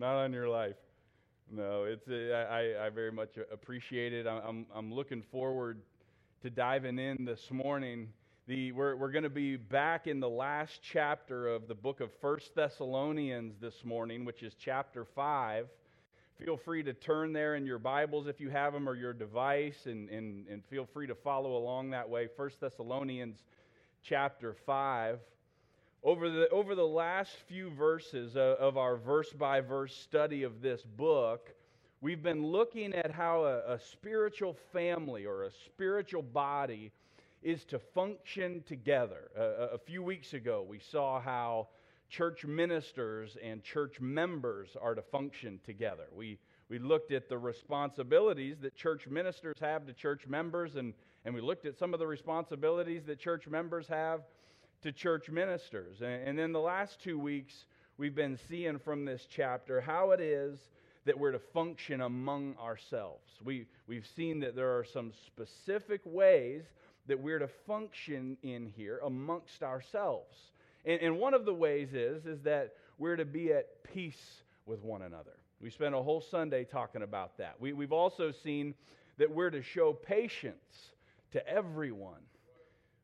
not on your life. No, it's uh, I, I very much appreciate it. I'm, I'm looking forward to diving in this morning. The, we're we're going to be back in the last chapter of the book of First Thessalonians this morning, which is chapter 5. Feel free to turn there in your Bibles if you have them or your device, and, and, and feel free to follow along that way. First Thessalonians chapter 5. Over the, over the last few verses of, our verse by verse study of this book, we've been looking at how a, a spiritual family or a spiritual body is to function together. a few weeks ago, we saw how church ministers and church members are to function together. We, we looked at the responsibilities that church ministers have to church members, and, and we looked at some of the responsibilities that church members have to church ministers. And, then the last two weeks, we've been seeing from this chapter how it is that we're to function among ourselves. We, we've seen that there are some specific ways that we're to function in here amongst ourselves. And, and one of the ways is, is that we're to be at peace with one another. We spent a whole Sunday talking about that. We, we've also seen that we're to show patience to everyone.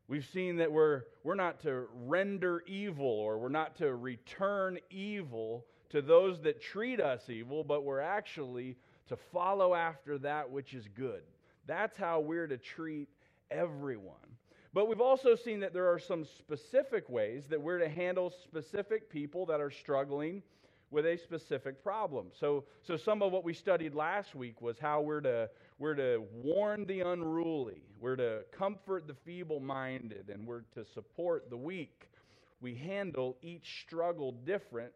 We've seen that we're, we're not to render evil or we're not to return evil to those that treat us evil, but we're actually to follow after that which is good. That's how we're to treat everyone. But we've also seen that there are some specific ways that we're to handle specific people that are struggling with a specific problem. So, so some of what we studied last week was how we're to, we're to warn the unruly, we're to comfort the feeble minded, and we're to support the weak. We handle each struggle different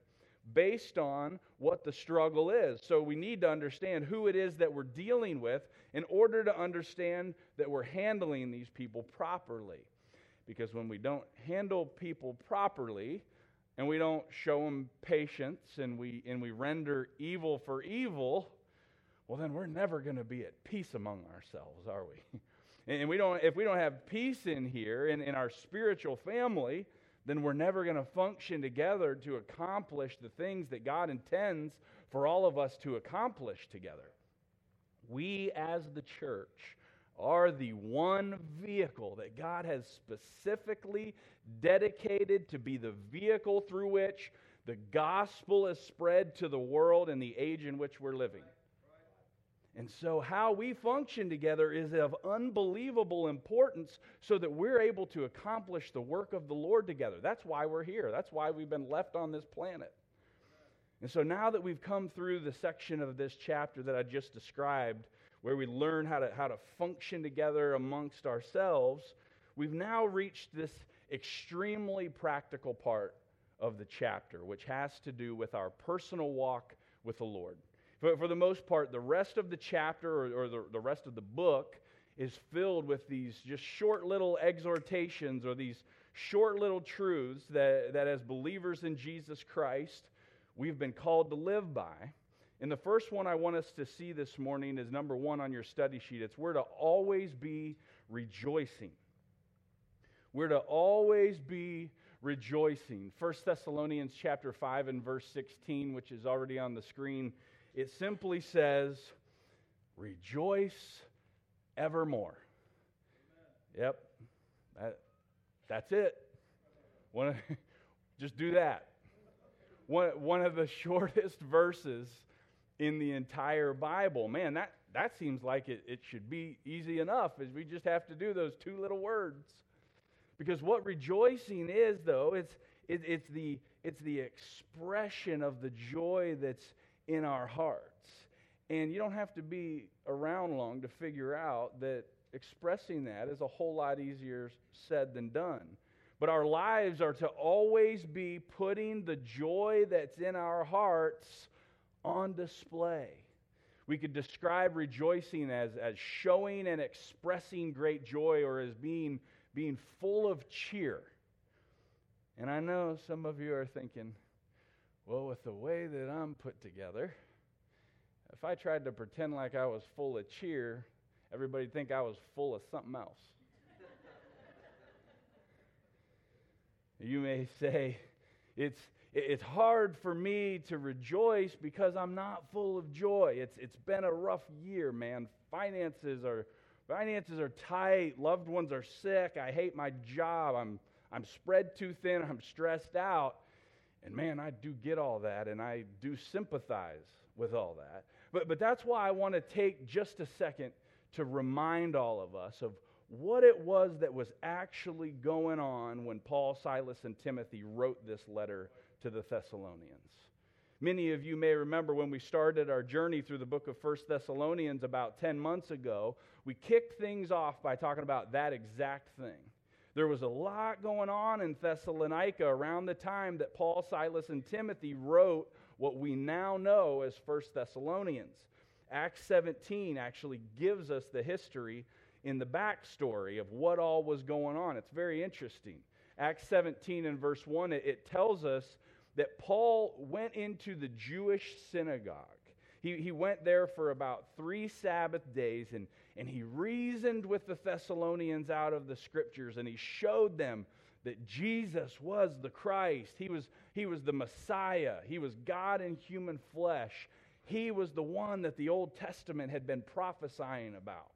based on what the struggle is. So we need to understand who it is that we're dealing with in order to understand that we're handling these people properly. Because when we don't handle people properly and we don't show them patience and we, and we render evil for evil, well, then we're never going to be at peace among ourselves, are we? and we don't, if we don't have peace in here in, in our spiritual family, then we're never going to function together to accomplish the things that God intends for all of us to accomplish together. We, as the church, are the one vehicle that God has specifically dedicated to be the vehicle through which the gospel is spread to the world in the age in which we're living. And so, how we function together is of unbelievable importance so that we're able to accomplish the work of the Lord together. That's why we're here. That's why we've been left on this planet. And so, now that we've come through the section of this chapter that I just described, where we learn how to, how to function together amongst ourselves, we've now reached this extremely practical part of the chapter, which has to do with our personal walk with the Lord. For, for the most part, the rest of the chapter or, or the, the rest of the book is filled with these just short little exhortations or these short little truths that, that as believers in Jesus Christ, we've been called to live by. And the first one I want us to see this morning is number one on your study sheet. It's we're to always be rejoicing. We're to always be rejoicing. 1 Thessalonians chapter 5 and verse 16, which is already on the screen, it simply says, Rejoice evermore. Yep. That, that's it. One, just do that. One, one of the shortest verses in the entire Bible. Man, that, that seems like it, it should be easy enough as we just have to do those two little words. Because what rejoicing is, though, it's, it, it's, the, it's the expression of the joy that's in our hearts. And you don't have to be around long to figure out that expressing that is a whole lot easier said than done. But our lives are to always be putting the joy that's in our hearts on display. We could describe rejoicing as, as showing and expressing great joy or as being, being full of cheer. And I know some of you are thinking, well, with the way that I'm put together, if I tried to pretend like I was full of cheer, everybody'd think I was full of something else. you may say, it's, it's hard for me to rejoice because I'm not full of joy. It's, it's been a rough year, man. Finances are, finances are tight. Loved ones are sick. I hate my job. I'm, I'm spread too thin. I'm stressed out. And man, I do get all that and I do sympathize with all that. But, but that's why I want to take just a second to remind all of us of what it was that was actually going on when Paul, Silas, and Timothy wrote this letter to the Thessalonians. Many of you may remember when we started our journey through the book of First Thessalonians about 10 months ago, we kicked things off by talking about that exact thing. There was a lot going on in Thessalonica around the time that Paul, Silas, and Timothy wrote what we now know as First Thessalonians. Acts 17 actually gives us the history in the backstory of what all was going on. It's very interesting. Acts 17 and verse 1, it, it tells us that Paul went into the Jewish synagogue. He, he went there for about three Sabbath days and, and he reasoned with the Thessalonians out of the scriptures and he showed them that Jesus was the Christ. He was, he was the Messiah. He was God in human flesh. He was the one that the Old Testament had been prophesying about.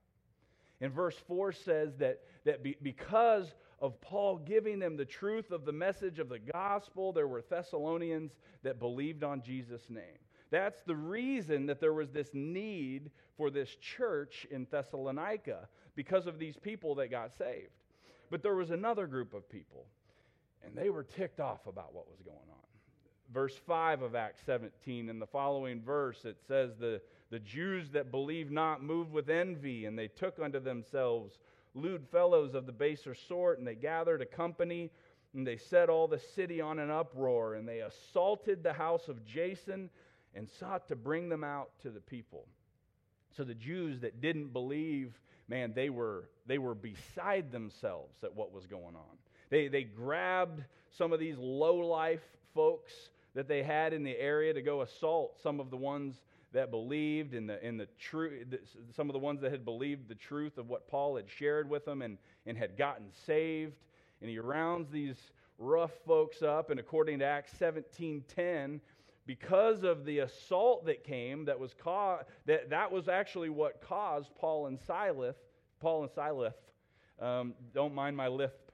And verse 4 says that, that be, because of Paul giving them the truth of the message of the gospel, there were Thessalonians that believed on Jesus' name. That's the reason that there was this need for this church in Thessalonica because of these people that got saved. But there was another group of people, and they were ticked off about what was going on. Verse 5 of Acts 17, in the following verse, it says, The, the Jews that believed not moved with envy, and they took unto themselves lewd fellows of the baser sort, and they gathered a company, and they set all the city on an uproar, and they assaulted the house of Jason and sought to bring them out to the people. So the Jews that didn't believe, man, they were, they were beside themselves at what was going on. They, they grabbed some of these low life folks that they had in the area to go assault some of the ones that believed in the, in the truth, some of the ones that had believed the truth of what Paul had shared with them and, and had gotten saved. And he rounds these rough folks up. And according to Acts 17.10, because of the assault that came, that was, ca- that, that was actually what caused Paul and Silas, Paul and Silas, um, don't mind my lisp.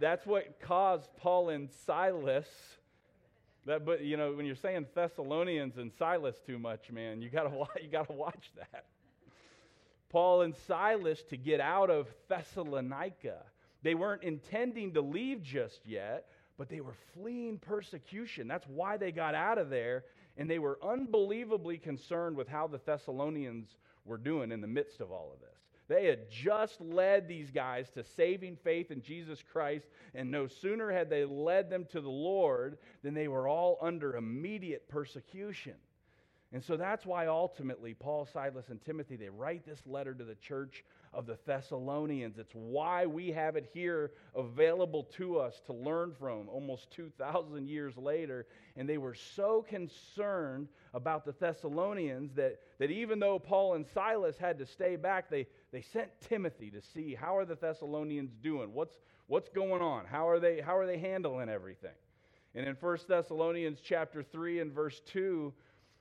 That's what caused Paul and Silas that, but you know, when you're saying Thessalonians and Silas too much, man, you gotta you gotta watch that. Paul and Silas to get out of Thessalonica. They weren't intending to leave just yet, but they were fleeing persecution. That's why they got out of there, and they were unbelievably concerned with how the Thessalonians were doing in the midst of all of this. They had just led these guys to saving faith in Jesus Christ, and no sooner had they led them to the Lord than they were all under immediate persecution. And so that's why ultimately Paul, Silas, and Timothy, they write this letter to the church of the Thessalonians. It's why we have it here available to us to learn from almost 2,000 years later. And they were so concerned about the Thessalonians that, that even though Paul and Silas had to stay back, they, they sent Timothy to see how are the Thessalonians doing? What's, what's going on? How are, they, how are they handling everything? And in 1 Thessalonians chapter 3 and verse 2,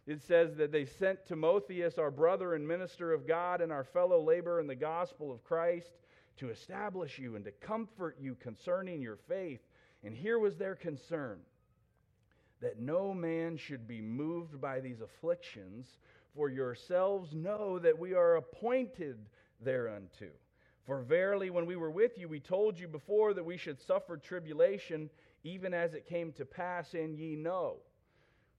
it says that they sent Timotheus, our brother and minister of God, and our fellow laborer in the gospel of Christ, to establish you and to comfort you concerning your faith. And here was their concern that no man should be moved by these afflictions, for yourselves know that we are appointed thereunto. For verily, when we were with you, we told you before that we should suffer tribulation, even as it came to pass, and ye know.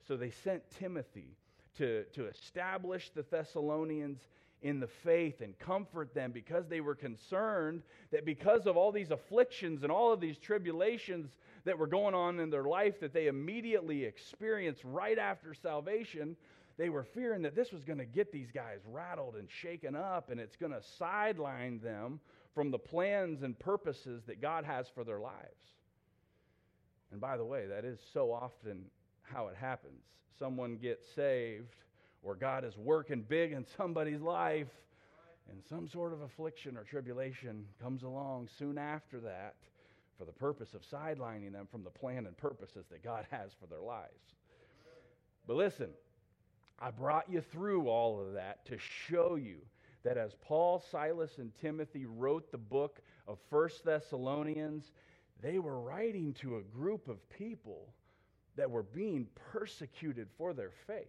So they sent Timothy to, to establish the Thessalonians in the faith and comfort them because they were concerned that because of all these afflictions and all of these tribulations that were going on in their life that they immediately experienced right after salvation, they were fearing that this was going to get these guys rattled and shaken up and it's going to sideline them from the plans and purposes that God has for their lives. And by the way, that is so often how it happens someone gets saved or God is working big in somebody's life and some sort of affliction or tribulation comes along soon after that for the purpose of sidelining them from the plan and purposes that God has for their lives. But listen, I brought you through all of that to show you that as Paul, Silas, and Timothy wrote the book of First Thessalonians, they were writing to a group of people that were being persecuted for their faith.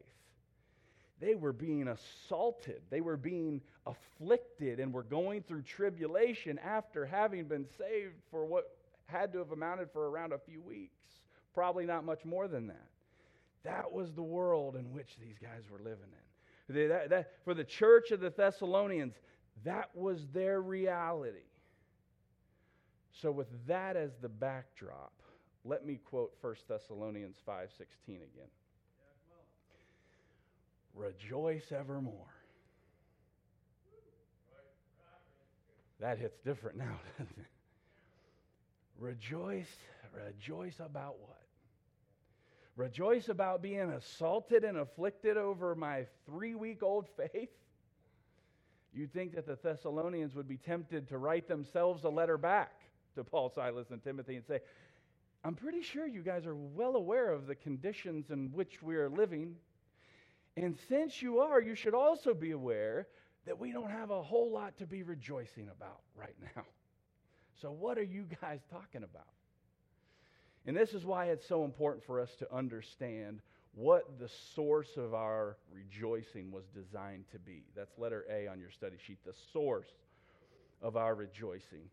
They were being assaulted. They were being afflicted and were going through tribulation after having been saved for what had to have amounted for around a few weeks. Probably not much more than that. That was the world in which these guys were living in. That, that, for the church of the Thessalonians, that was their reality. So, with that as the backdrop, let me quote 1 Thessalonians 5:16 again. Rejoice evermore. That hits different now, doesn't it? Rejoice, rejoice about what? Rejoice about being assaulted and afflicted over my three week old faith? You'd think that the Thessalonians would be tempted to write themselves a letter back to Paul, Silas, and Timothy and say, I'm pretty sure you guys are well aware of the conditions in which we are living. And since you are, you should also be aware that we don't have a whole lot to be rejoicing about right now. So, what are you guys talking about? And this is why it's so important for us to understand what the source of our rejoicing was designed to be. That's letter A on your study sheet, the source of our rejoicing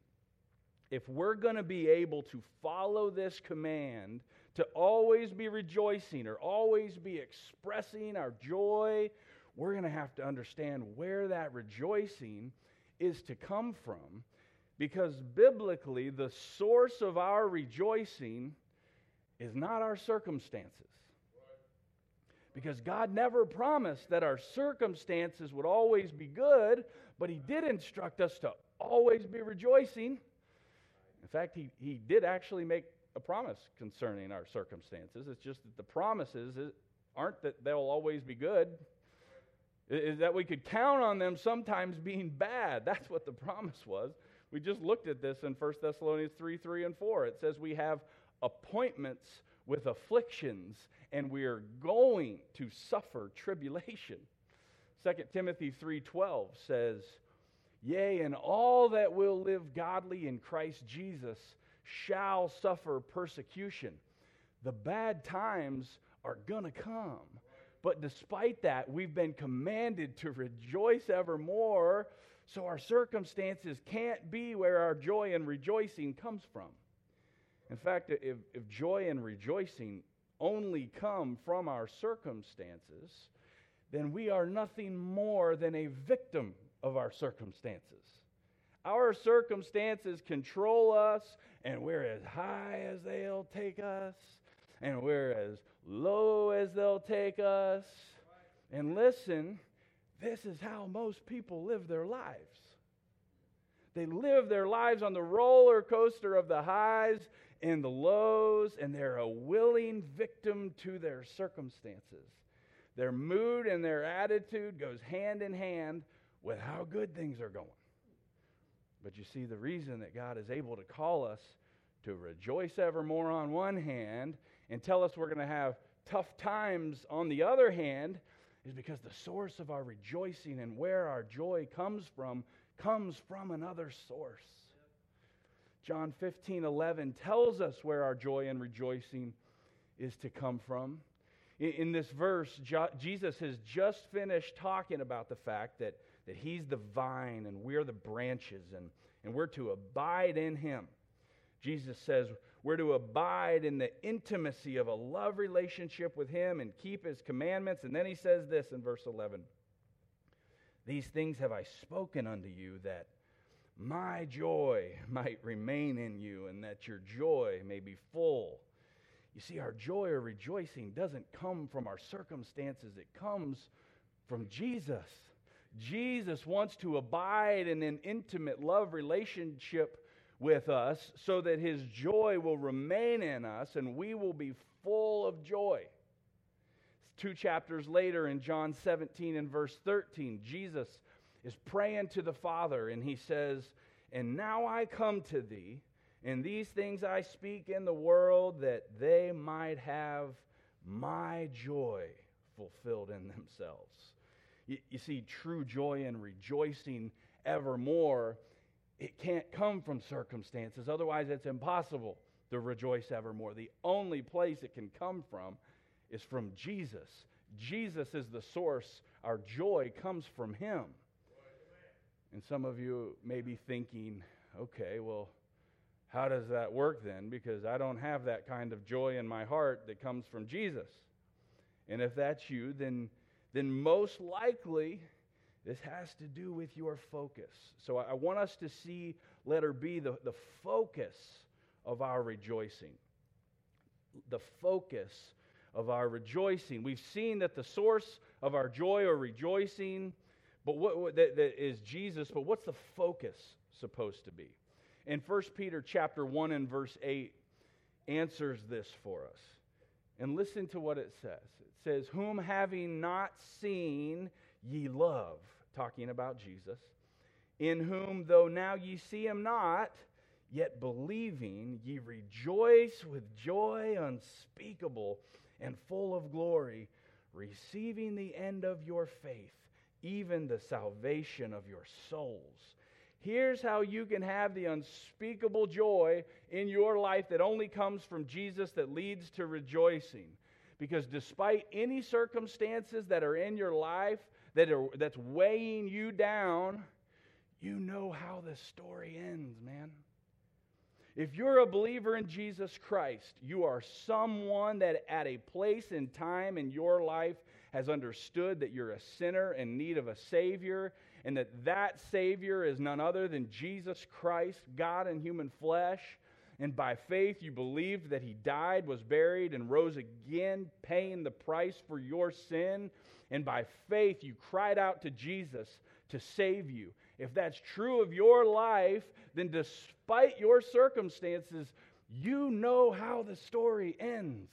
if we're going to be able to follow this command to always be rejoicing or always be expressing our joy, we're going to have to understand where that rejoicing is to come from. Because biblically, the source of our rejoicing is not our circumstances. Because God never promised that our circumstances would always be good, but He did instruct us to always be rejoicing. In fact, he, he did actually make a promise concerning our circumstances. It's just that the promises aren't that they'll always be good, is that we could count on them sometimes being bad. That's what the promise was. We just looked at this in 1 Thessalonians 3 3 and 4. It says we have appointments with afflictions, and we are going to suffer tribulation. 2 Timothy 3:12 says, Yea, and all that will live godly in Christ Jesus shall suffer persecution. The bad times are going to come. But despite that, we've been commanded to rejoice evermore, so our circumstances can't be where our joy and rejoicing comes from. In fact, if, if joy and rejoicing only come from our circumstances, then we are nothing more than a victim of our circumstances. Our circumstances control us, and we're as high as they'll take us, and we're as low as they'll take us. And listen, this is how most people live their lives. They live their lives on the roller coaster of the highs and the lows, and they're a willing victim to their circumstances. Their mood and their attitude goes hand in hand with how good things are going. But you see, the reason that God is able to call us to rejoice evermore on one hand and tell us we're going to have tough times on the other hand is because the source of our rejoicing and where our joy comes from comes from another source. John 15, 11 tells us where our joy and rejoicing is to come from. In, in this verse, jo- Jesus has just finished talking about the fact that that He's the vine and we're the branches, and, and we're to abide in Him. Jesus says we're to abide in the intimacy of a love relationship with Him and keep His commandments. And then He says this in verse 11 These things have I spoken unto you that my joy might remain in you and that your joy may be full. You see, our joy or rejoicing doesn't come from our circumstances, it comes from Jesus. Jesus wants to abide in an intimate love relationship with us so that his joy will remain in us and we will be full of joy. Two chapters later in John 17 and verse 13, Jesus is praying to the Father and he says, And now I come to thee, And these things I speak in the world that they might have my joy fulfilled in themselves. You, you see, true joy and rejoicing evermore, it can't come from circumstances. Otherwise, it's impossible to rejoice evermore. The only place it can come from is from Jesus. Jesus is the source. Our joy comes from Him. And some of you may be thinking, okay, well, how does that work then? Because I don't have that kind of joy in my heart that comes from Jesus. And if that's you, then, then most likely this has to do with your focus. So I, want us to see letter B, the, the focus of our rejoicing. The focus of our rejoicing. We've seen that the source of our joy or rejoicing, but what, that, that is Jesus, but what's the focus supposed to be? In 1 Peter chapter 1 and verse 8 answers this for us. And listen to what it says. It says, Whom having not seen ye love, talking about Jesus, in whom though now ye see him not, yet believing ye rejoice with joy unspeakable and full of glory, receiving the end of your faith, even the salvation of your souls. Here's how you can have the unspeakable joy in your life that only comes from Jesus that leads to rejoicing. Because despite any circumstances that are in your life that are, that's weighing you down, you know how the story ends, man. If you're a believer in Jesus Christ, you are someone that at a place and time in your life has understood that you're a sinner in need of a Savior and that that Savior is none other than Jesus Christ, God in human flesh. And by faith, you believed that He died, was buried, and rose again, paying the price for your sin. And by faith, you cried out to Jesus to save you. If that's true of your life, then despite your circumstances, you know how the story ends.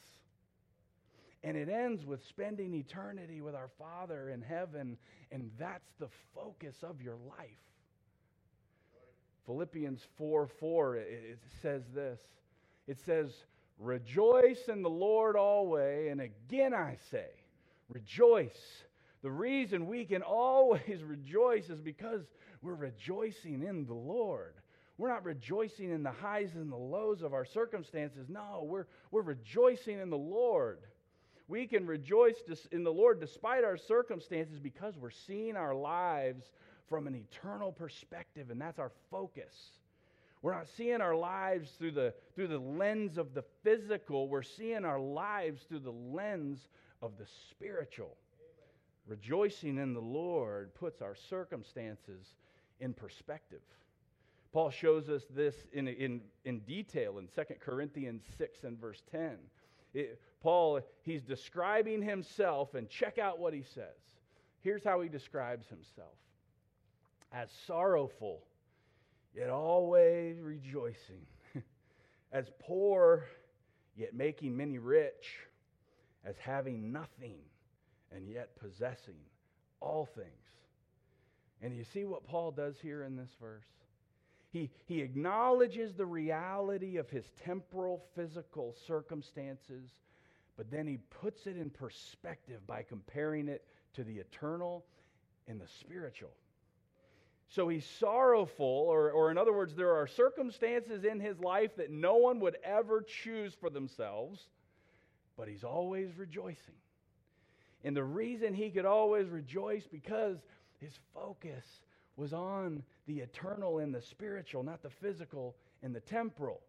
And it ends with spending eternity with our Father in heaven, and that's the focus of your life. Philippians 4 4, it, says this it says, Rejoice in the Lord always, and again I say, rejoice. The reason we can always rejoice is because we're rejoicing in the Lord. We're not rejoicing in the highs and the lows of our circumstances. No, we're, we're rejoicing in the Lord we can rejoice in the Lord despite our circumstances because we're seeing our lives from an eternal perspective, and that's our focus. We're not seeing our lives through the, through the lens of the physical, we're seeing our lives through the lens of the spiritual. Rejoicing in the Lord puts our circumstances in perspective. Paul shows us this in, in, in detail in 2 Corinthians 6 and verse 10. It, Paul, he's describing himself, and check out what he says. Here's how he describes himself as sorrowful, yet always rejoicing, as poor, yet making many rich, as having nothing, and yet possessing all things. And you see what Paul does here in this verse? He, he acknowledges the reality of his temporal, physical circumstances, but then he puts it in perspective by comparing it to the eternal and the spiritual. So he's sorrowful, or, or in other words, there are circumstances in his life that no one would ever choose for themselves, but he's always rejoicing. And the reason he could always rejoice because his focus was on the eternal and the spiritual, not the physical and the temporal.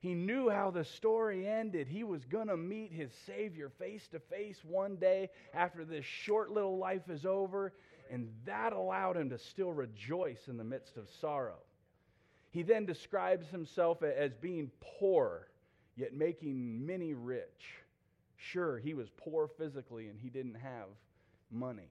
He knew how the story ended. He was going to meet his Savior face to face one day after this short little life is over, and that allowed him to still rejoice in the midst of sorrow. He then describes himself as being poor, yet making many rich. Sure, he was poor physically and he didn't have money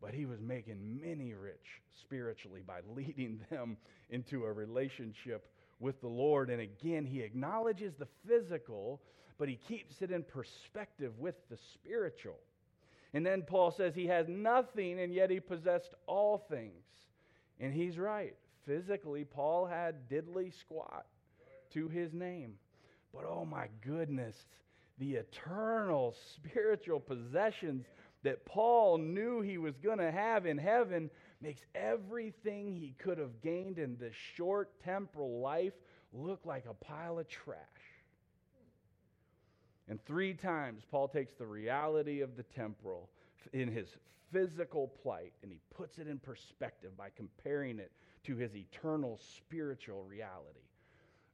but he was making many rich spiritually by leading them into a relationship with the Lord. And again, he acknowledges the physical, but he keeps it in perspective with the spiritual. And then Paul says he has nothing, and yet he possessed all things. And he's right. Physically, Paul had diddly squat. to his name. But oh my goodness, the eternal spiritual possessions that Paul knew he was going to have in heaven makes everything he could have gained in this short temporal life look like a pile of trash. And three times, Paul takes the reality of the temporal in his physical plight and he puts it in perspective by comparing it to his eternal spiritual reality.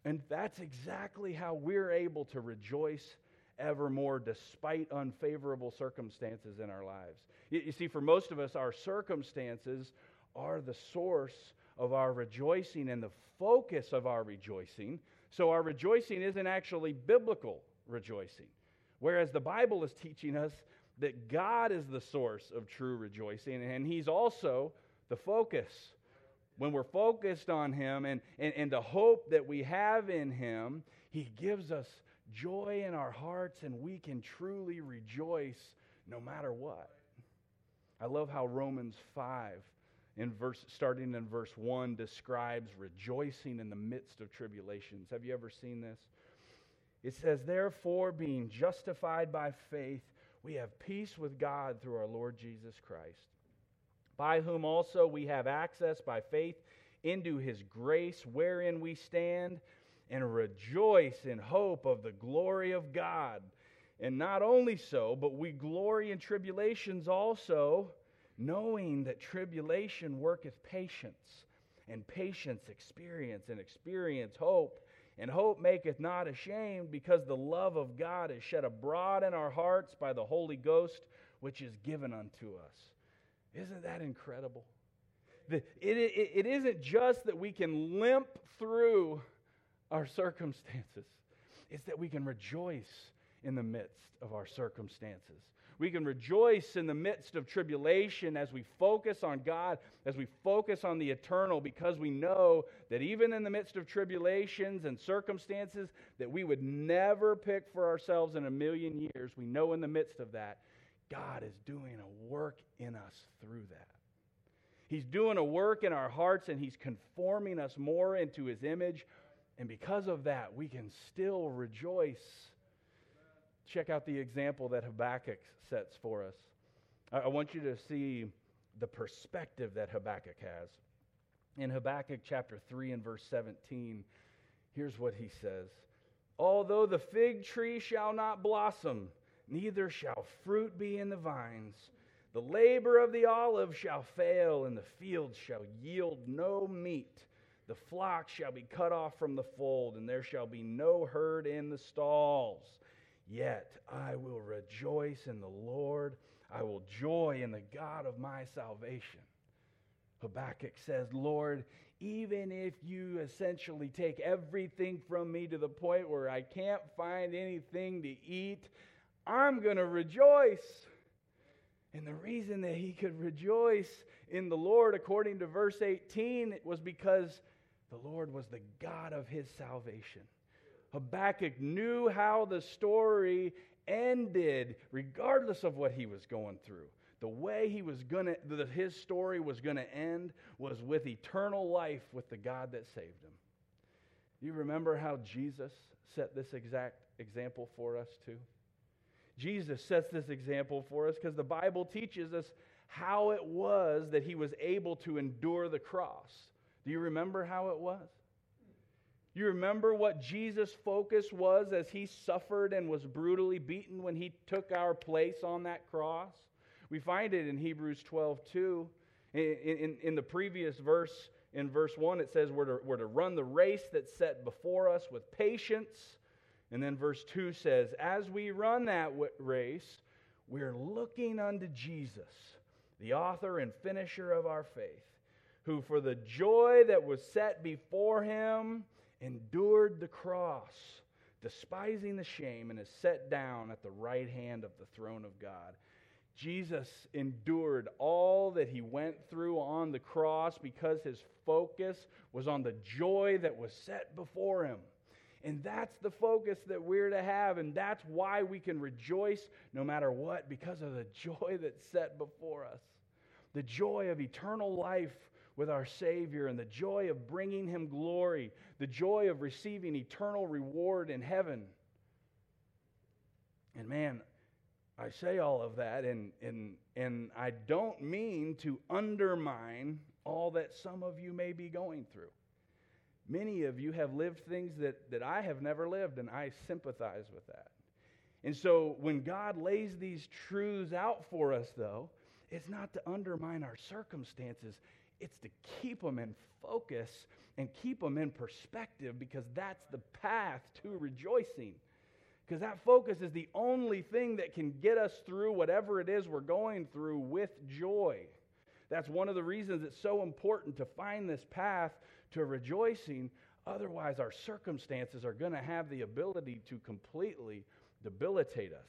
And that's exactly how we're able to rejoice evermore despite unfavorable circumstances in our lives. You, you, see, for most of us, our circumstances are the source of our rejoicing and the focus of our rejoicing. So our rejoicing isn't actually biblical rejoicing. Whereas the Bible is teaching us that God is the source of true rejoicing, and He's also the focus. When we're focused on Him and, and, and the hope that we have in Him, He gives us joy in our hearts, and we can truly rejoice no matter what. I love how Romans 5 in verse starting in verse 1 describes rejoicing in the midst of tribulations. Have you ever seen this? It says, Therefore, being justified by faith, we have peace with God through our Lord Jesus Christ, by whom also we have access by faith into his grace, wherein we stand and rejoice in hope of the glory of God. And not only so, but we glory in tribulations also, knowing that tribulation worketh patience, and patience experience, and experience hope. And hope maketh not ashamed, because the love of God is shed abroad in our hearts by the Holy Ghost, which is given unto us. Isn't that incredible? It, it, it isn't just that we can limp through our circumstances, it's that we can rejoice in the midst of our circumstances. We can rejoice in the midst of tribulation as we focus on God, as we focus on the eternal, because we know that even in the midst of tribulations and circumstances that we would never pick for ourselves in a million years, we know in the midst of that, God is doing a work in us through that. He's doing a work in our hearts and He's conforming us more into His image. And because of that, we can still rejoice check out the example that Habakkuk sets for us. I, want you to see the perspective that Habakkuk has. In Habakkuk chapter 3 and verse 17, here's what he says Although the fig tree shall not blossom, neither shall fruit be in the vines, the labor of the olive shall fail, and the field shall yield no meat. The flock shall be cut off from the fold, and there shall be no herd in the stalls. Yet I will rejoice in the Lord. I will joy in the God of my salvation. Habakkuk says, Lord, even if you essentially take everything from me to the point where I can't find anything to eat, I'm going to rejoice. And the reason that he could rejoice in the Lord, according to verse 18, was because the Lord was the God of his salvation. Habakkuk knew how the story ended, regardless of what he was going through. The way he was gonna, his story was gonna end was with eternal life with the God that saved him. You remember how Jesus set this exact example for us too? Jesus sets this example for us because the Bible teaches us how it was that he was able to endure the cross. Do you remember how it was? You remember what Jesus' focus was as he suffered and was brutally beaten when he took our place on that cross? We find it in Hebrews 12, 2. In, in, in the previous verse, in verse 1, it says we're to, we're to run the race that's set before us with patience. And then verse 2 says, as we run that race, we're looking unto Jesus, the author and finisher of our faith, who for the joy that was set before him, endured the cross, despising the shame, and is set down at the right hand of the throne of God. Jesus endured all that he went through on the cross because his focus was on the joy that was set before him. And that's the focus that we're to have. And that's why we can rejoice no matter what, because of the joy that's set before us. The joy of eternal life with our Savior and the joy of bringing Him glory, the joy of receiving eternal reward in heaven. And man, I say all of that, and, and, and I don't mean to undermine all that some of you may be going through. Many of you have lived things that, that I have never lived, and I sympathize with that. And so when God lays these truths out for us, though, it's not to undermine our circumstances, it's to keep them in focus and keep them in perspective because that's the path to rejoicing. Because that focus is the only thing that can get us through whatever it is we're going through with joy. That's one of the reasons it's so important to find this path to rejoicing. Otherwise, our circumstances are going to have the ability to completely debilitate us.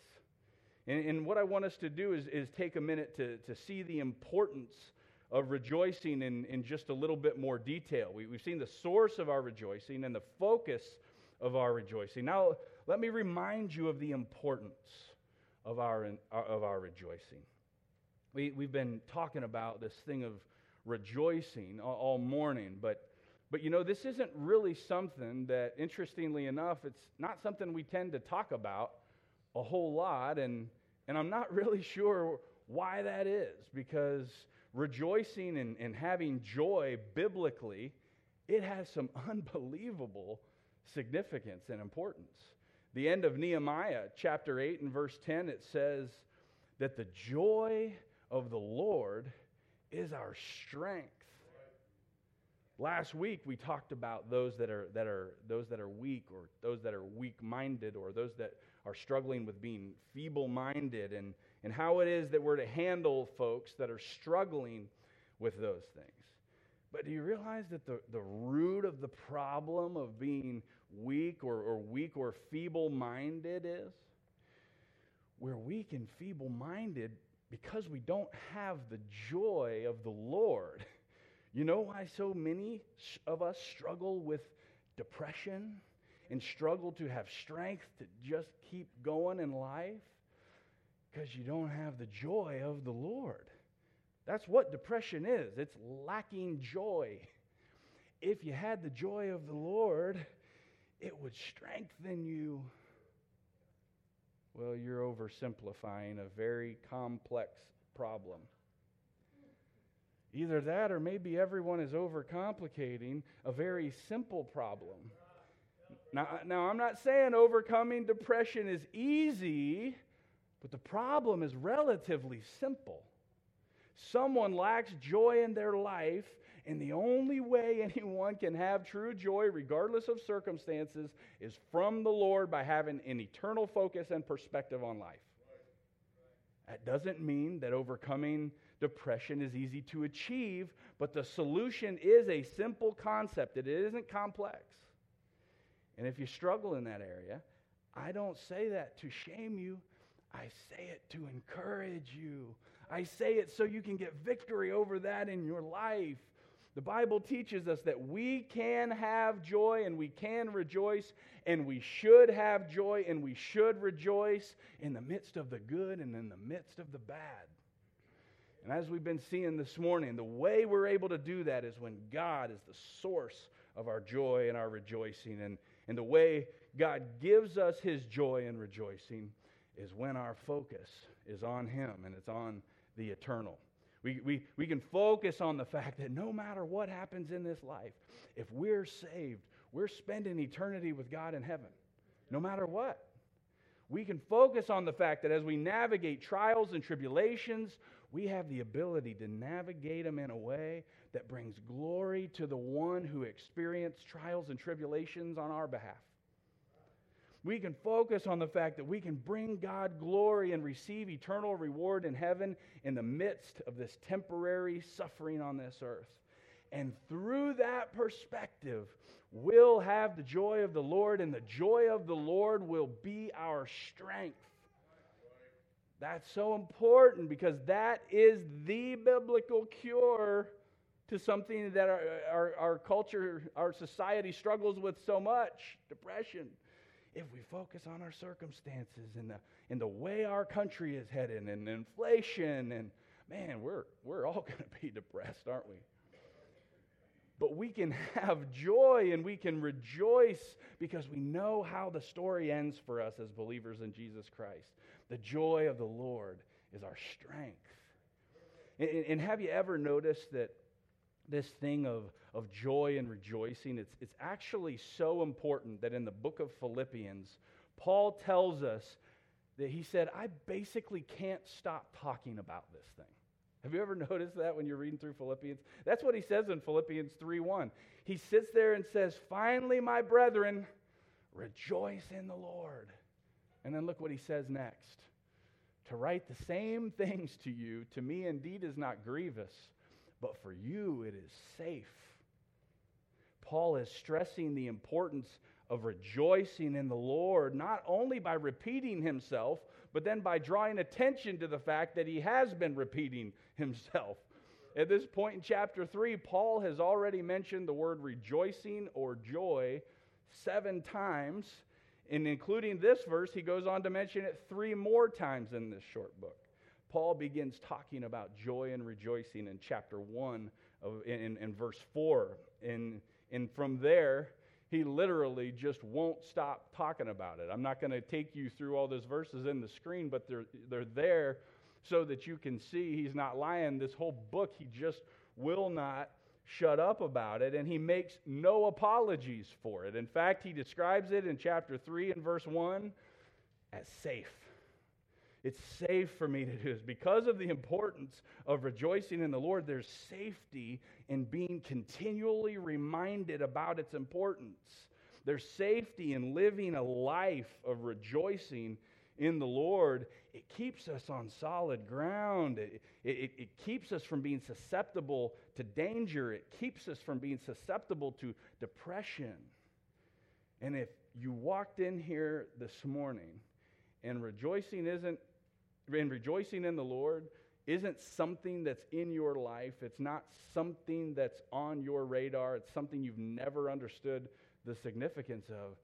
And, and, what I want us to do is, is take a minute to, to see the importance of rejoicing in, in just a little bit more detail. We, we've seen the source of our rejoicing and the focus of our rejoicing. Now, let me remind you of the importance of our, of our rejoicing. We, we've been talking about this thing of rejoicing all, all morning, but, but you know, this isn't really something that, interestingly enough, it's not something we tend to talk about a whole lot, and, and I'm not really sure why that is, because rejoicing and, and having joy biblically, it has some unbelievable significance and importance. The end of Nehemiah, chapter 8 and verse 10, it says that the joy of the Lord is our strength. Last week we talked about those that are that are those that are weak or those that are weak-minded or those that are struggling with being feeble-minded and and how it is that we're to handle folks that are struggling with those things. But do you realize that the, the root of the problem of being weak or, or weak or feeble minded is? We're weak and feeble minded because we don't have the joy of the Lord. You know why so many of us struggle with depression and struggle to have strength to just keep going in life? Because you don't have the joy of the Lord. That's what depression is it's lacking joy. If you had the joy of the Lord, it would strengthen you. Well, you're oversimplifying a very complex problem. Either that, or maybe everyone is overcomplicating a very simple problem. Now, now, I'm not saying overcoming depression is easy, but the problem is relatively simple. Someone lacks joy in their life, and the only way anyone can have true joy, regardless of circumstances, is from the Lord by having an eternal focus and perspective on life. That doesn't mean that overcoming depression is easy to achieve, but the solution is a simple concept. It isn't complex. And if you struggle in that area, I don't say that to shame you. I say it to encourage you. I say it so you can get victory over that in your life. The Bible teaches us that we can have joy and we can rejoice, and we should have joy and we should rejoice in the midst of the good and in the midst of the bad. And as we've been seeing this morning, the way we're able to do that is when God is the source of our joy and our rejoicing. And, and the way God gives us his joy and rejoicing is when our focus is on him and it's on the eternal. We, we, we can focus on the fact that no matter what happens in this life, if we're saved, we're spending eternity with God in heaven, no matter what. We can focus on the fact that as we navigate trials and tribulations, we have the ability to navigate them in a way that brings glory to the one who experienced trials and tribulations on our behalf we can focus on the fact that we can bring God glory and receive eternal reward in heaven in the midst of this temporary suffering on this earth. And through that perspective, we'll have the joy of the Lord, and the joy of the Lord will be our strength. That's so important because that is the biblical cure to something that our, our, our culture, our society struggles with so much depression if we focus on our circumstances and the, and the way our country is headed and inflation and man, we're, we're all going to be depressed, aren't we? but we can have joy and we can rejoice because we know how the story ends for us as believers in Jesus Christ. The joy of the Lord is our strength. And, and have you ever noticed that this thing of, of joy and rejoicing, it's, it's actually so important that in the book of Philippians, Paul tells us that he said, I basically can't stop talking about this thing. Have you ever noticed that when you're reading through Philippians? That's what he says in Philippians 3:1. He sits there and says, "Finally, my brethren, rejoice in the Lord." And then look what he says next. To write the same things to you, to me indeed is not grievous, but for you it is safe. Paul is stressing the importance of rejoicing in the Lord, not only by repeating himself, but then by drawing attention to the fact that he has been repeating himself. At this point in chapter 3, Paul has already mentioned the word rejoicing or joy seven times. And including this verse, he goes on to mention it three more times in this short book. Paul begins talking about joy and rejoicing in chapter 1 of, in, in verse 4. And, and from there, he literally just won't stop talking about it. I'm not going to take you through all those verses in the screen, but they're, they're there so that you can see he's not lying. This whole book, he just will not shut up about it, and he makes no apologies for it. In fact, he describes it in chapter 3 and verse 1 as safe. It's safe for me to do this. Because of the importance of rejoicing in the Lord, there's safety in being continually reminded about its importance. There's safety in living a life of rejoicing in the Lord. It keeps us on solid ground. It, it, it, keeps us from being susceptible to danger. It keeps us from being susceptible to depression. And if you walked in here this morning and rejoicing isn't and rejoicing in the Lord isn't something that's in your life. It's not something that's on your radar. It's something you've never understood the significance of.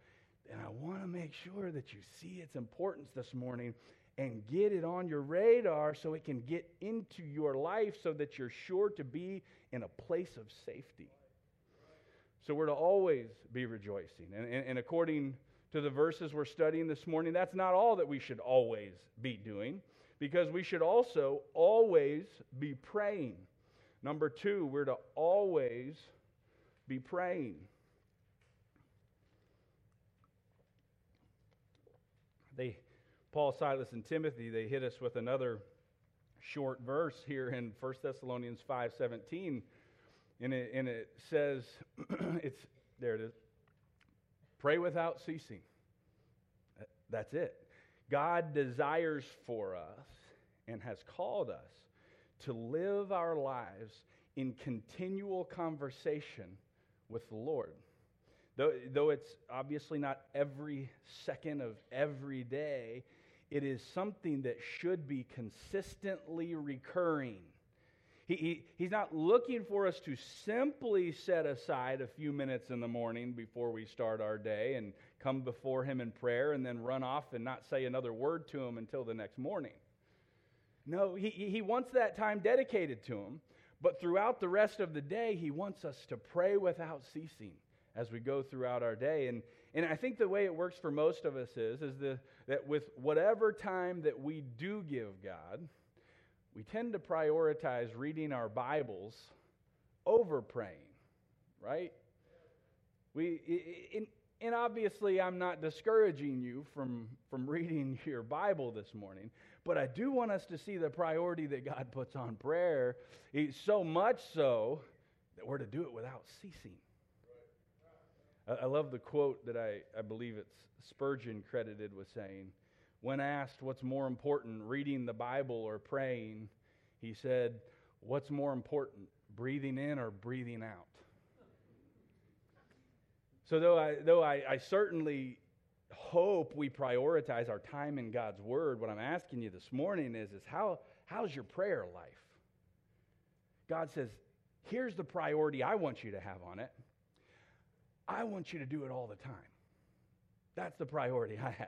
And I want to make sure that you see its importance this morning and get it on your radar so it can get into your life so that you're sure to be in a place of safety. So we're to always be rejoicing. And, and, and according to the verses we're studying this morning, that's not all that we should always be doing because we should also always be praying. Number two, we're to always be praying. They, Paul, Silas, and Timothy, they hit us with another short verse here in 1 Thessalonians 5:17. And it, and it says, it's there it is. Pray without ceasing. That's it. God desires for us and has called us to live our lives in continual conversation with the Lord. Though, though it's obviously not every second of every day, it is something that should be consistently recurring. He, he, he's not looking for us to simply set aside a few minutes in the morning before we start our day and come before Him in prayer and then run off and not say another word to Him until the next morning. No, he, he wants that time dedicated to Him, but throughout the rest of the day, He wants us to pray without ceasing as we go throughout our day. And, and I think the way it works for most of us is, is the, that with whatever time that we do give God, we tend to prioritize reading our Bibles over praying, right? We, in, and obviously, I'm not discouraging you from, from reading your Bible this morning, but I do want us to see the priority that God puts on prayer, so much so that we're to do it without ceasing. I, I love the quote that I, I believe it's Spurgeon credited with saying when asked what's more important, reading the Bible or praying, he said, What's more important, breathing in or breathing out? So, though I, though I, I certainly hope we prioritize our time in God's Word, what I'm asking you this morning is, is how, how's your prayer life? God says, Here's the priority I want you to have on it. I want you to do it all the time. That's the priority I have.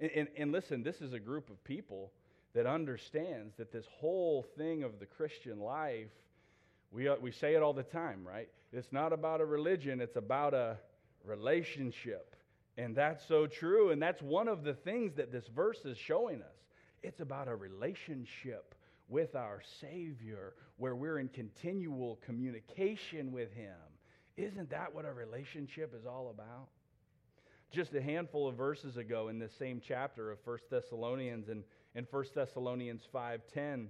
And, and, and, listen, this is a group of people that understands that this whole thing of the Christian life, We, we say it all the time, right? It's not about a religion, it's about a relationship. And that's so true. And that's one of the things that this verse is showing us. It's about a relationship with our Savior where we're in continual communication with Him. Isn't that what a relationship is all about? Just a handful of verses ago in this same chapter of 1 Thessalonians and, and 1 Thessalonians 5.10,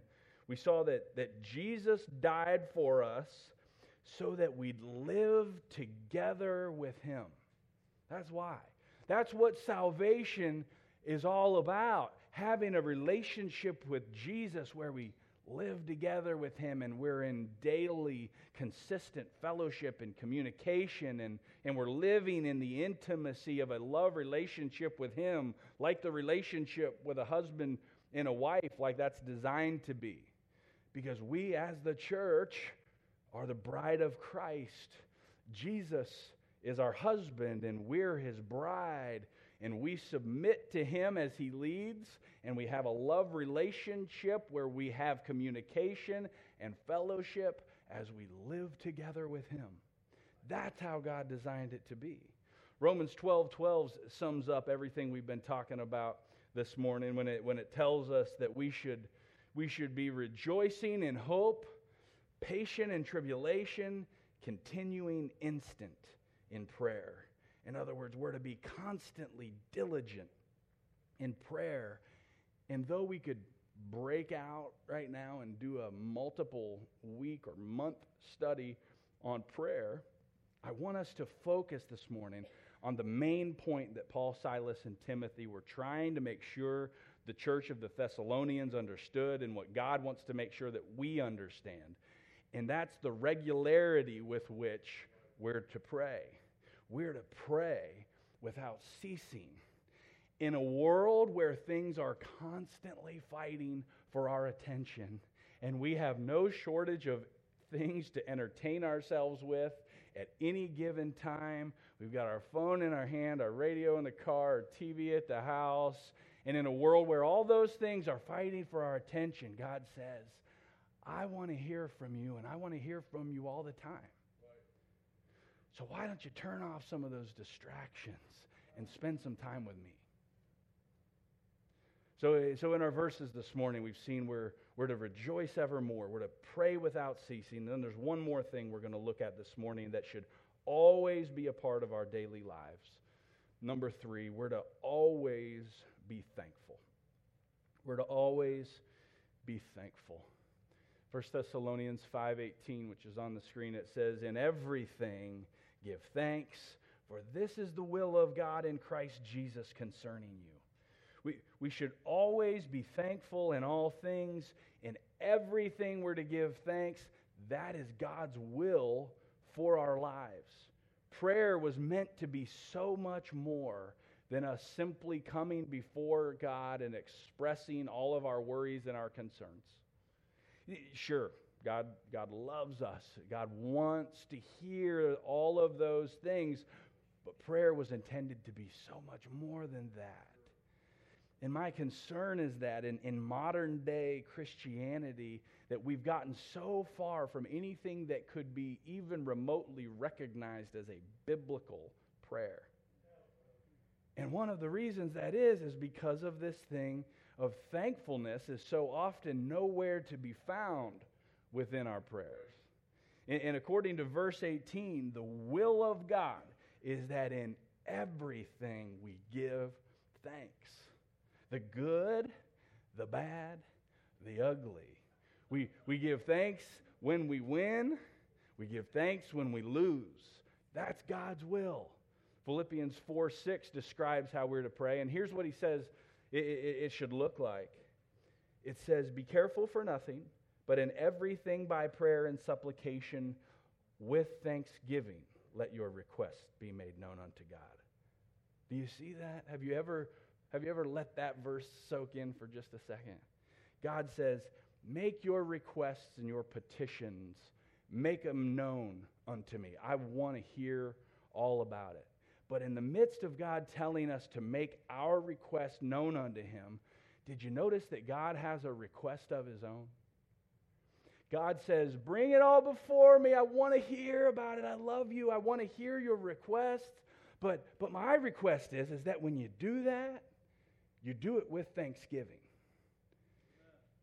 we saw that, that Jesus died for us so that we'd live together with Him. That's why. That's what salvation is all about. Having a relationship with Jesus where we live together with Him and we're in daily, consistent fellowship and communication, and, and we're living in the intimacy of a love relationship with Him, like the relationship with a husband and a wife, like that's designed to be. Because we, as the church, are the bride of Christ. Jesus is our husband, and we're his bride and we submit to Him as He leads, and we have a love relationship where we have communication and fellowship as we live together with Him. That's how God designed it to be. Romans 12 12 sums up everything we've been talking about this morning when it, when it tells us that we should, we should be rejoicing in hope, patient in tribulation, continuing instant in prayer. In other words, we're to be constantly diligent in prayer. And though we could break out right now and do a multiple week or month study on prayer, I want us to focus this morning on the main point that Paul, Silas, and Timothy were trying to make sure the church of the Thessalonians understood and what God wants to make sure that we understand. And that's the regularity with which we're to pray. We're to pray without ceasing. In a world where things are constantly fighting for our attention, and we have no shortage of things to entertain ourselves with at any given time. We've got our phone in our hand, our radio in the car, our TV at the house. And in a world where all those things are fighting for our attention, God says, I want to hear from you, and I want to hear from you all the time. So why don't you turn off some of those distractions and spend some time with me? So, eh, so in our verses this morning, we've seen we're, we're to rejoice evermore. We're to pray without ceasing. And then there's one more thing we're going to look at this morning that should always be a part of our daily lives. Number three, we're to always be thankful. We're to always be thankful. 1 Thessalonians 5:18, which is on the screen, it says, "In everything Give thanks, for this is the will of God in Christ Jesus concerning you. We, we should always be thankful in all things. In everything we're to give thanks. That is God's will for our lives. Prayer was meant to be so much more than us simply coming before God and expressing all of our worries and our concerns. Sure, God, God loves us. God wants to hear all of those things. But prayer was intended to be so much more than that. And my concern is that in, in modern day Christianity, that we've gotten so far from anything that could be even remotely recognized as a biblical prayer. And one of the reasons that is, is because of this thing of thankfulness is so often nowhere to be found within our prayers. And, and according to verse 18, the will of God is that in everything we give thanks the good, the bad, the ugly. We, we give thanks when we win, we give thanks when we lose. That's God's will. Philippians 4 6 describes how we're to pray, and here's what he says it, it, it should look like it says, Be careful for nothing but in everything by prayer and supplication with thanksgiving, let your requests be made known unto God. Do you see that? Have you ever have you ever let that verse soak in for just a second? God says, "Make your requests and your petitions, make them known unto me. I want to hear all about it." But in the midst of God telling us to make our request known unto him, did you notice that God has a request of his own? God says, Bring it all before me. I want to hear about it. I love you. I want to hear your request. But, but my request is, is that when you do that, you do it with thanksgiving.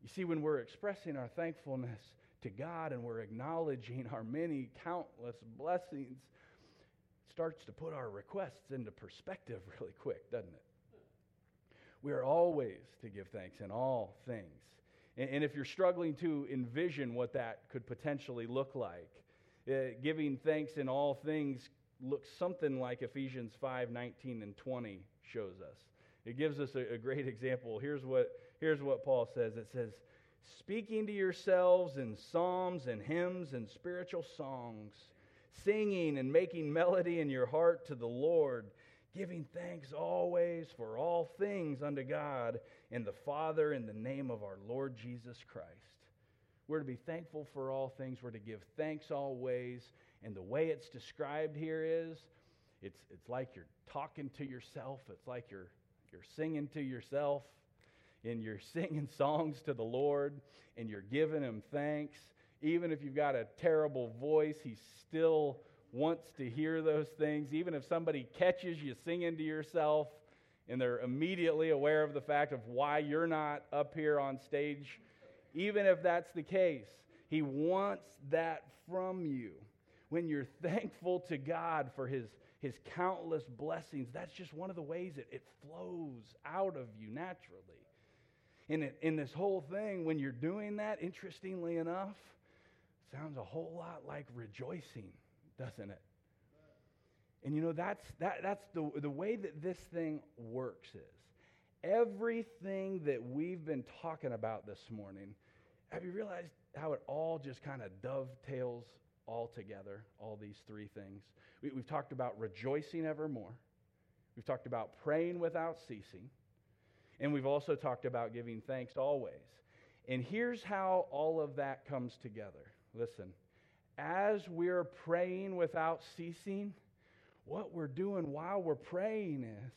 You see, when we're expressing our thankfulness to God and we're acknowledging our many countless blessings, starts to put our requests into perspective really quick, doesn't it? We are always to give thanks in all things. And, and if you're struggling to envision what that could potentially look like, uh, giving thanks in all things looks something like Ephesians 5 19 and 20 shows us. It gives us a, a great example. Here's what, here's what Paul says it says, Speaking to yourselves in psalms and hymns and spiritual songs, singing and making melody in your heart to the Lord giving thanks always for all things unto God and the Father in the name of our Lord Jesus Christ. We're to be thankful for all things. We're to give thanks always. And the way it's described here is it's, it's like you're talking to yourself, it's like you're, you're singing to yourself, and you're singing songs to the Lord, and you're giving Him thanks. Even if you've got a terrible voice, He still wants to hear those things, even if somebody catches you singing to yourself and they're immediately aware of the fact of why you're not up here on stage, even if that's the case, He wants that from you. When you're thankful to God for His, his countless blessings, that's just one of the ways it, it flows out of you naturally. And in, in this whole thing, when you're doing that, interestingly enough, sounds a whole lot like rejoicing doesn't it? And you know, that's, that, that's the, the way that this thing works is everything that we've been talking about this morning, have you realized how it all just kind of dovetails all together, all these three things? We, we've talked about rejoicing evermore. We've talked about praying without ceasing. And we've also talked about giving thanks always. And here's how all of that comes together. Listen, as we're praying without ceasing, what we're doing while we're praying is,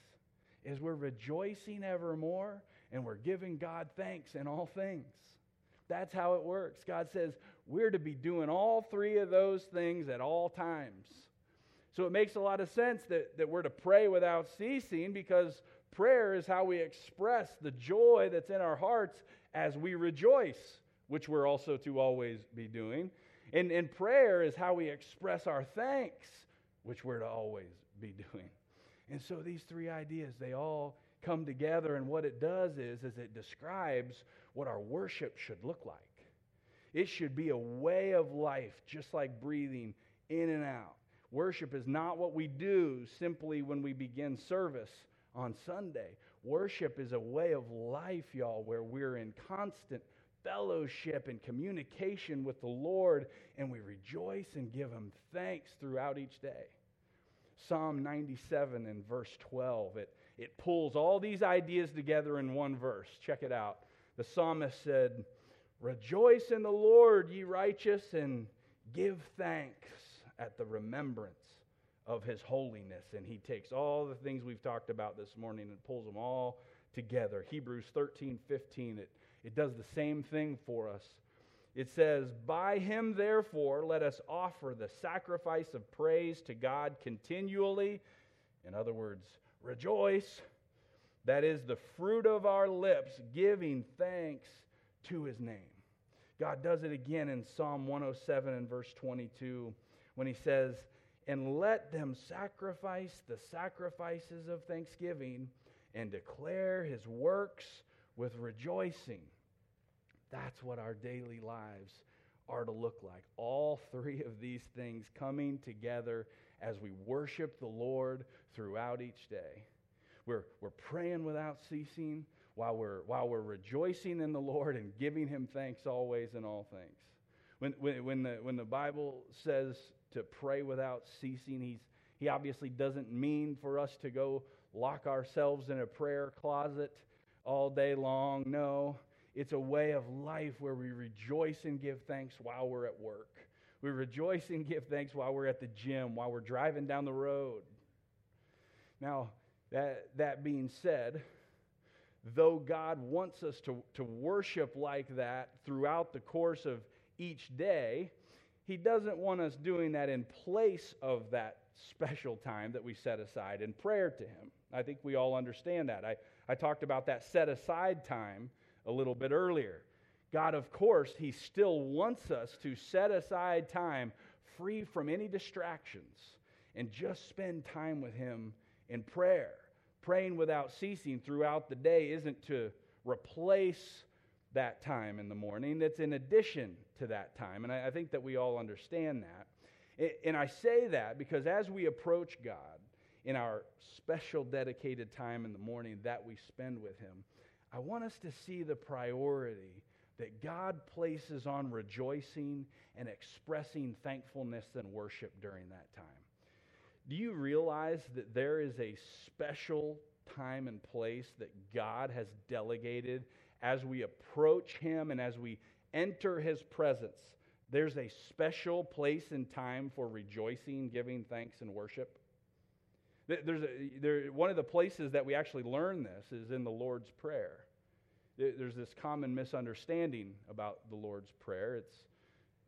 is we're rejoicing evermore and we're giving God thanks in all things. That's how it works. God says we're to be doing all three of those things at all times. So it makes a lot of sense that, that we're to pray without ceasing because prayer is how we express the joy that's in our hearts as we rejoice, which we're also to always be doing. And, and prayer is how we express our thanks, which we're to always be doing. And so these three ideas, they all come together, and what it does is, is it describes what our worship should look like. It should be a way of life, just like breathing in and out. Worship is not what we do simply when we begin service on Sunday. Worship is a way of life, y'all, where we're in constant fellowship and communication with the Lord, and we rejoice and give Him thanks throughout each day. Psalm 97 and verse 12, it, it pulls all these ideas together in one verse. Check it out. The psalmist said, Rejoice in the Lord, ye righteous, and give thanks at the remembrance of his holiness. And he takes all the things we've talked about this morning and pulls them all together. Hebrews 13, 15, it it does the same thing for us. It says, By him, therefore, let us offer the sacrifice of praise to God continually. In other words, rejoice. That is the fruit of our lips, giving thanks to his name. God does it again in Psalm 107 and verse 22 when he says, And let them sacrifice the sacrifices of thanksgiving and declare his works with rejoicing. That's what our daily lives are to look like. All three of these things coming together as we worship the Lord throughout each day. We're, we're praying without ceasing while we're, while we're rejoicing in the Lord and giving Him thanks always in all things. When, when, when, the, when the Bible says to pray without ceasing, he's, He obviously doesn't mean for us to go lock ourselves in a prayer closet all day long. No, it's a way of life where we rejoice and give thanks while we're at work. We rejoice and give thanks while we're at the gym, while we're driving down the road. Now, that, that being said, though God wants us to, to worship like that throughout the course of each day, He doesn't want us doing that in place of that special time that we set aside in prayer to Him. I think we all understand that. I, I talked about that set aside time a little bit earlier. God, of course, He still wants us to set aside time free from any distractions and just spend time with Him in prayer. Praying without ceasing throughout the day isn't to replace that time in the morning, it's in addition to that time. And I, think that we all understand that. And I say that because as we approach God in our special dedicated time in the morning that we spend with Him, I want us to see the priority that God places on rejoicing and expressing thankfulness and worship during that time. Do you realize that there is a special time and place that God has delegated as we approach Him and as we enter His presence? There's a special place and time for rejoicing, giving thanks, and worship. There's a, there, one of the places that we actually learn this is in the Lord's Prayer. There's this common misunderstanding about the Lord's Prayer. It's,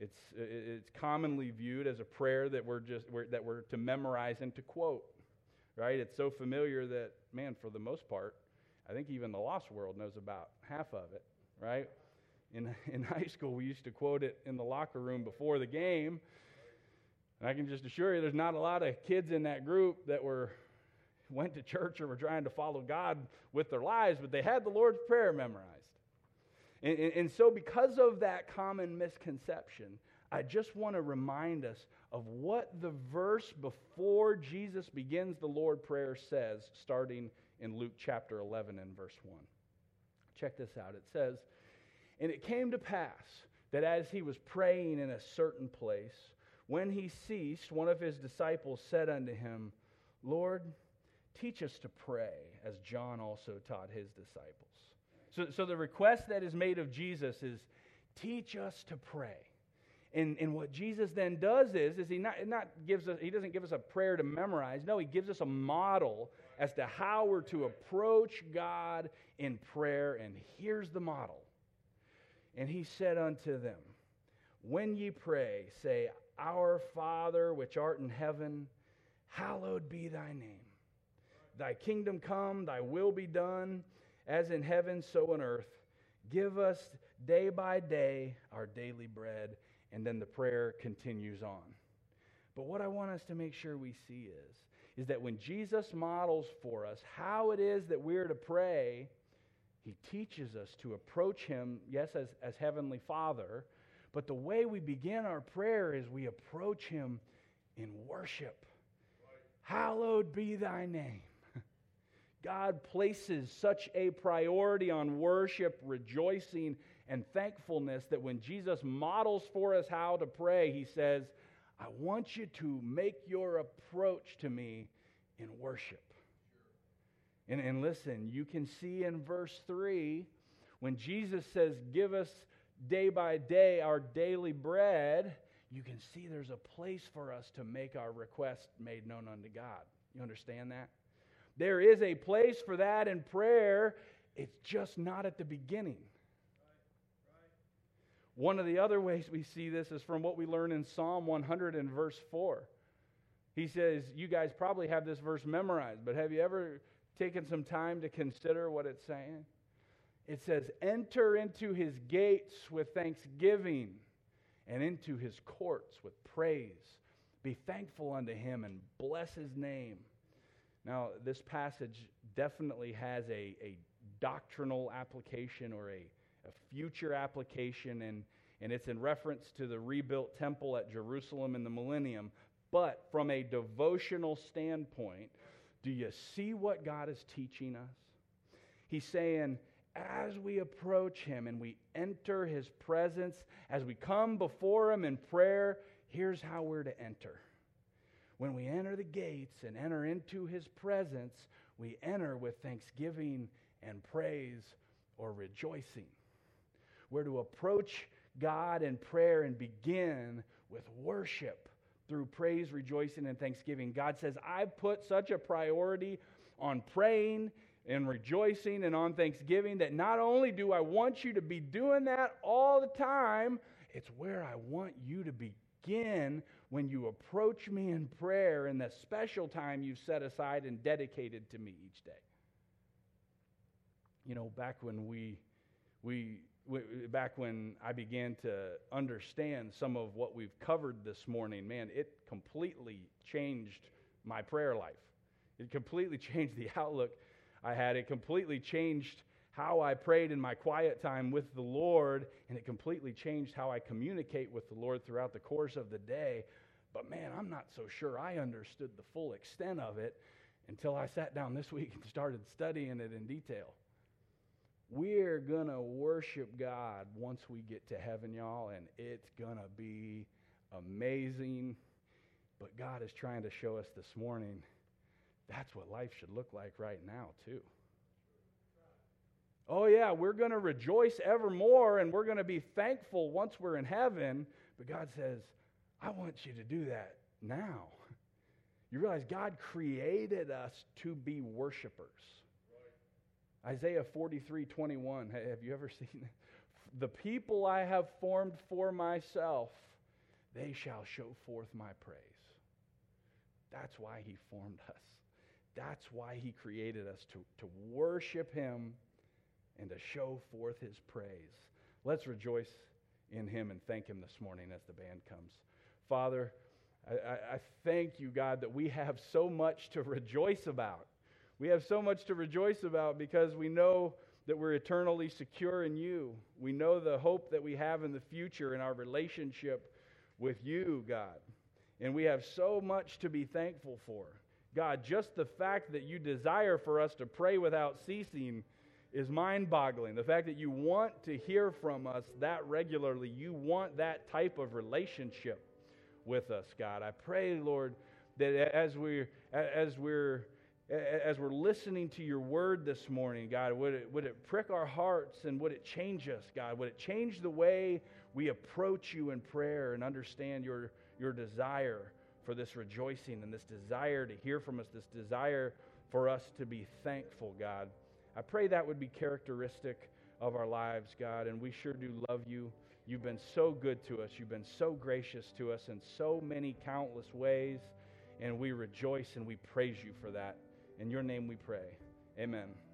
it's, it's commonly viewed as a prayer that we're, just, we're, that we're to memorize and to quote, right? It's so familiar that, man, for the most part, I think even the lost world knows about half of it, right? In, in high school, we used to quote it in the locker room before the game. And I can just assure you, there's not a lot of kids in that group that were went to church or were trying to follow God with their lives, but they had the Lord's Prayer memorized. And, and, and so, because of that common misconception, I just want to remind us of what the verse before Jesus begins the Lord Prayer says, starting in Luke chapter 11 and verse 1. Check this out. It says, And it came to pass that as he was praying in a certain place, when he ceased, one of his disciples said unto him, Lord, teach us to pray, as John also taught his disciples. So, so the request that is made of Jesus is, teach us to pray. And, and what Jesus then does is, is he not, not gives us, he doesn't give us a prayer to memorize. No, he gives us a model as to how we're to approach God in prayer. And here's the model. And he said unto them, When ye pray, say, Our Father which art in heaven, hallowed be thy name. Thy kingdom come, thy will be done, as in heaven, so on earth. Give us day by day our daily bread and then the prayer continues on. But what I want us to make sure we see is, is that when Jesus models for us how it is that we're to pray, he teaches us to approach him, yes, as, as Heavenly Father, but the way we begin our prayer is we approach him in worship. Hallowed be thy name. God places such a priority on worship, rejoicing, and thankfulness that when Jesus models for us how to pray, he says, I want you to make your approach to me in worship. And, and listen, you can see in verse 3 when Jesus says, Give us day by day our daily bread, you can see there's a place for us to make our request made known unto God. You understand that? There is a place for that in prayer, it's just not at the beginning. One of the other ways we see this is from what we learn in Psalm 100 and verse 4. He says, You guys probably have this verse memorized, but have you ever taken some time to consider what it's saying? It says, Enter into his gates with thanksgiving and into his courts with praise. Be thankful unto him and bless his name. Now, this passage definitely has a, a doctrinal application or a a future application, and, and it's in reference to the rebuilt temple at Jerusalem in the millennium. But from a devotional standpoint, do you see what God is teaching us? He's saying, as we approach Him and we enter His presence, as we come before Him in prayer, here's how we're to enter. When we enter the gates and enter into His presence, we enter with thanksgiving and praise or rejoicing. We're to approach God in prayer and begin with worship through praise, rejoicing, and thanksgiving. God says, I've put such a priority on praying and rejoicing and on thanksgiving that not only do I want you to be doing that all the time It's where I want you to begin when you approach me in prayer in the special time you've set aside and dedicated to me each day. You know, back when we, we, back when I began to understand some of what we've covered this morning, man, it completely changed my prayer life. It completely changed the outlook I had. It completely changed how I prayed in my quiet time with the Lord, and it completely changed how I communicate with the Lord throughout the course of the day. But man, I'm not so sure I understood the full extent of it until I sat down this week and started studying it in detail. We're going to worship God once we get to heaven, y'all, and it's going to be amazing. But God is trying to show us this morning that's what life should look like right now, too. Oh, yeah, we're going to rejoice evermore and we're going to be thankful once we're in heaven. But God says, I want you to do that now. You realize God created us to be worshipers. Right. Isaiah 43 21. Have you ever seen it? The people I have formed for myself, they shall show forth my praise. That's why He formed us. That's why He created us to, to worship Him and to show forth his praise. Let's rejoice in him and thank him this morning as the band comes. Father, I, I, thank you, God, that we have so much to rejoice about. We have so much to rejoice about because we know that we're eternally secure in you. We know the hope that we have in the future in our relationship with you, God. And we have so much to be thankful for. God, just the fact that you desire for us to pray without ceasing is mind boggling. The fact that you want to hear from us that regularly, you want that type of relationship with us, God. I pray, Lord, that as we're, as we're, as we're listening to your word this morning, God, would it, would it prick our hearts and would it change us, God? Would it change the way we approach you in prayer and understand your, your desire for this rejoicing and this desire to hear from us, this desire for us to be thankful, God? I pray that would be characteristic of our lives, God, and we sure do love you. You've been so good to us. You've been so gracious to us in so many countless ways, and we rejoice and we praise you for that. In your name we pray. Amen.